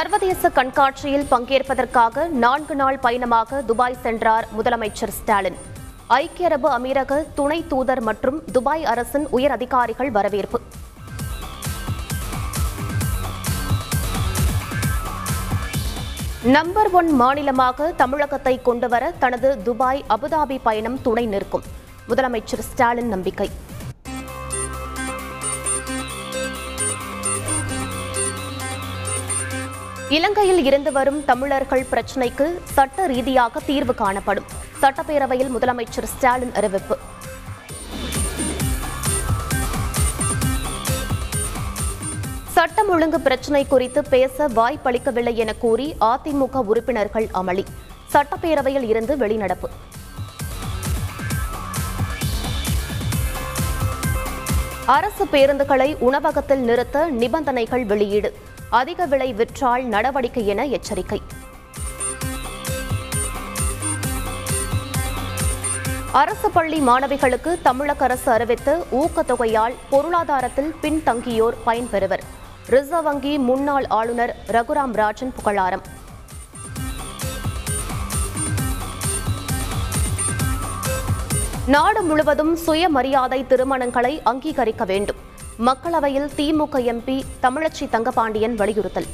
சர்வதேச கண்காட்சியில் பங்கேற்பதற்காக நான்கு நாள் பயணமாக துபாய் சென்றார் முதலமைச்சர் ஸ்டாலின். ஐக்கிய அரபு அமீரக துணை தூதர் மற்றும் துபாய் அரசின் உயர் அதிகாரிகள் வரவேற்பு. நம்பர் ஒன் மாநிலமாக தமிழகத்தை கொண்டுவர தனது துபாய் அபுதாபி பயணம் துணை நிற்கும். முதலமைச்சர் ஸ்டாலின் நம்பிக்கை. இலங்கையில் இருந்து வரும் தமிழர்கள் பிரச்சினைக்கு சட்ட ரீதியாக தீர்வு காணப்படும். சட்டப்பேரவையில் முதலமைச்சர் ஸ்டாலின் அறிவிப்பு. சட்டம் ஒழுங்கு பிரச்சினை குறித்து பேச வாய்ப்பளிக்கவில்லை என கூறி அதிமுக உறுப்பினர்கள் அமளி. சட்டப்பேரவையில் இருந்து வெளிநடப்பு. அரசு பேருந்துகளை உணவகத்தில் நிறுத்த நிபந்தனைகள் வெளியீடு. அதிக விலை விற்றால் நடவடிக்கை என எச்சரிக்கை. அரசு பள்ளி மாணவிகளுக்கு தமிழக அரசு அறிவித்த ஊக்கத்தொகையால் பொருளாதாரத்தில் பின்தங்கியோர் பயன்பெறுவர் ரிசர்வ் வங்கி முன்னாள் ஆளுநர் ரகுராம் ராஜன் புகழாரம். நாடு முழுவதும் சுயமரியாதை திருமணங்களை அங்கீகரிக்க வேண்டும். மக்களவையில் திமுக எம்பி தமிழச்சி தங்கபாண்டியன் வலியுறுத்தல்.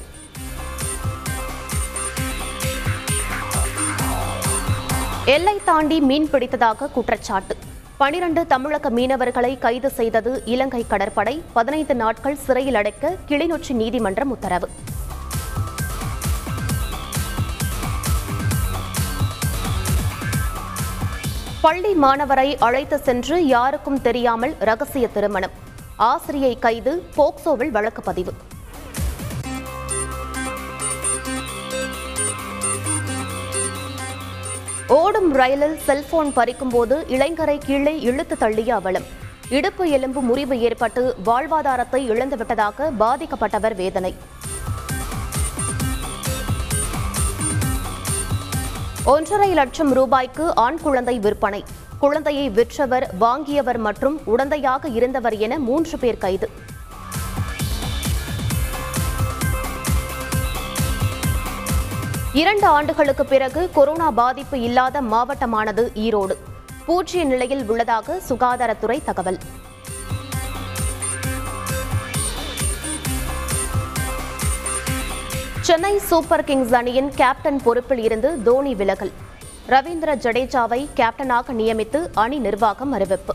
எல்லை தாண்டி மீன் பிடித்ததாக குற்றச்சாட்டு. பனிரண்டு தமிழக மீனவர்களை கைது செய்தது இலங்கை கடற்படை. பதினைந்து நாட்கள் சிறையில் அடைக்க கிளிநொச்சி நீதிமன்றம் உத்தரவு. பள்ளி மாணவரை அழைத்து சென்று யாருக்கும் தெரியாமல் ரகசிய திருமணம். ஆசிரியை கைது போக்சோவில் வழக்கு பதிவு. ஓடும் ரயிலில் செல்போன் பறிக்கும்போது இளைஞரை கீழே இழுத்து தள்ளிய அவலம். இடுப்பு எலும்பு முறிவு ஏற்பட்டு வாழ்வாதாரத்தை இழந்துவிட்டதாக பாதிக்கப்பட்டவர் வேதனை. ஒன்றரை லட்சம் ரூபாய்க்கு ஆண் குழந்தை விற்பனை. குழந்தையை விற்றவர் வாங்கியவர் மற்றும் உடந்தையாக இருந்தவர் என மூன்று பேர் கைது. இரண்டு ஆண்டுகளுக்கு பிறகு கொரோனா பாதிப்பு இல்லாத மாவட்டமானது ஈரோடு. பூஜ்ய நிலையில் உள்ளதாக சுகாதாரத்துறை தகவல். சென்னை சூப்பர் கிங்ஸ் அணியின் கேப்டன் பொறுப்பில் இருந்து தோனி விலகல். ரவீந்திர ஜடேஜாவை கேப்டனாக நியமித்து அணி நிர்வாகம் அறிவிப்பு.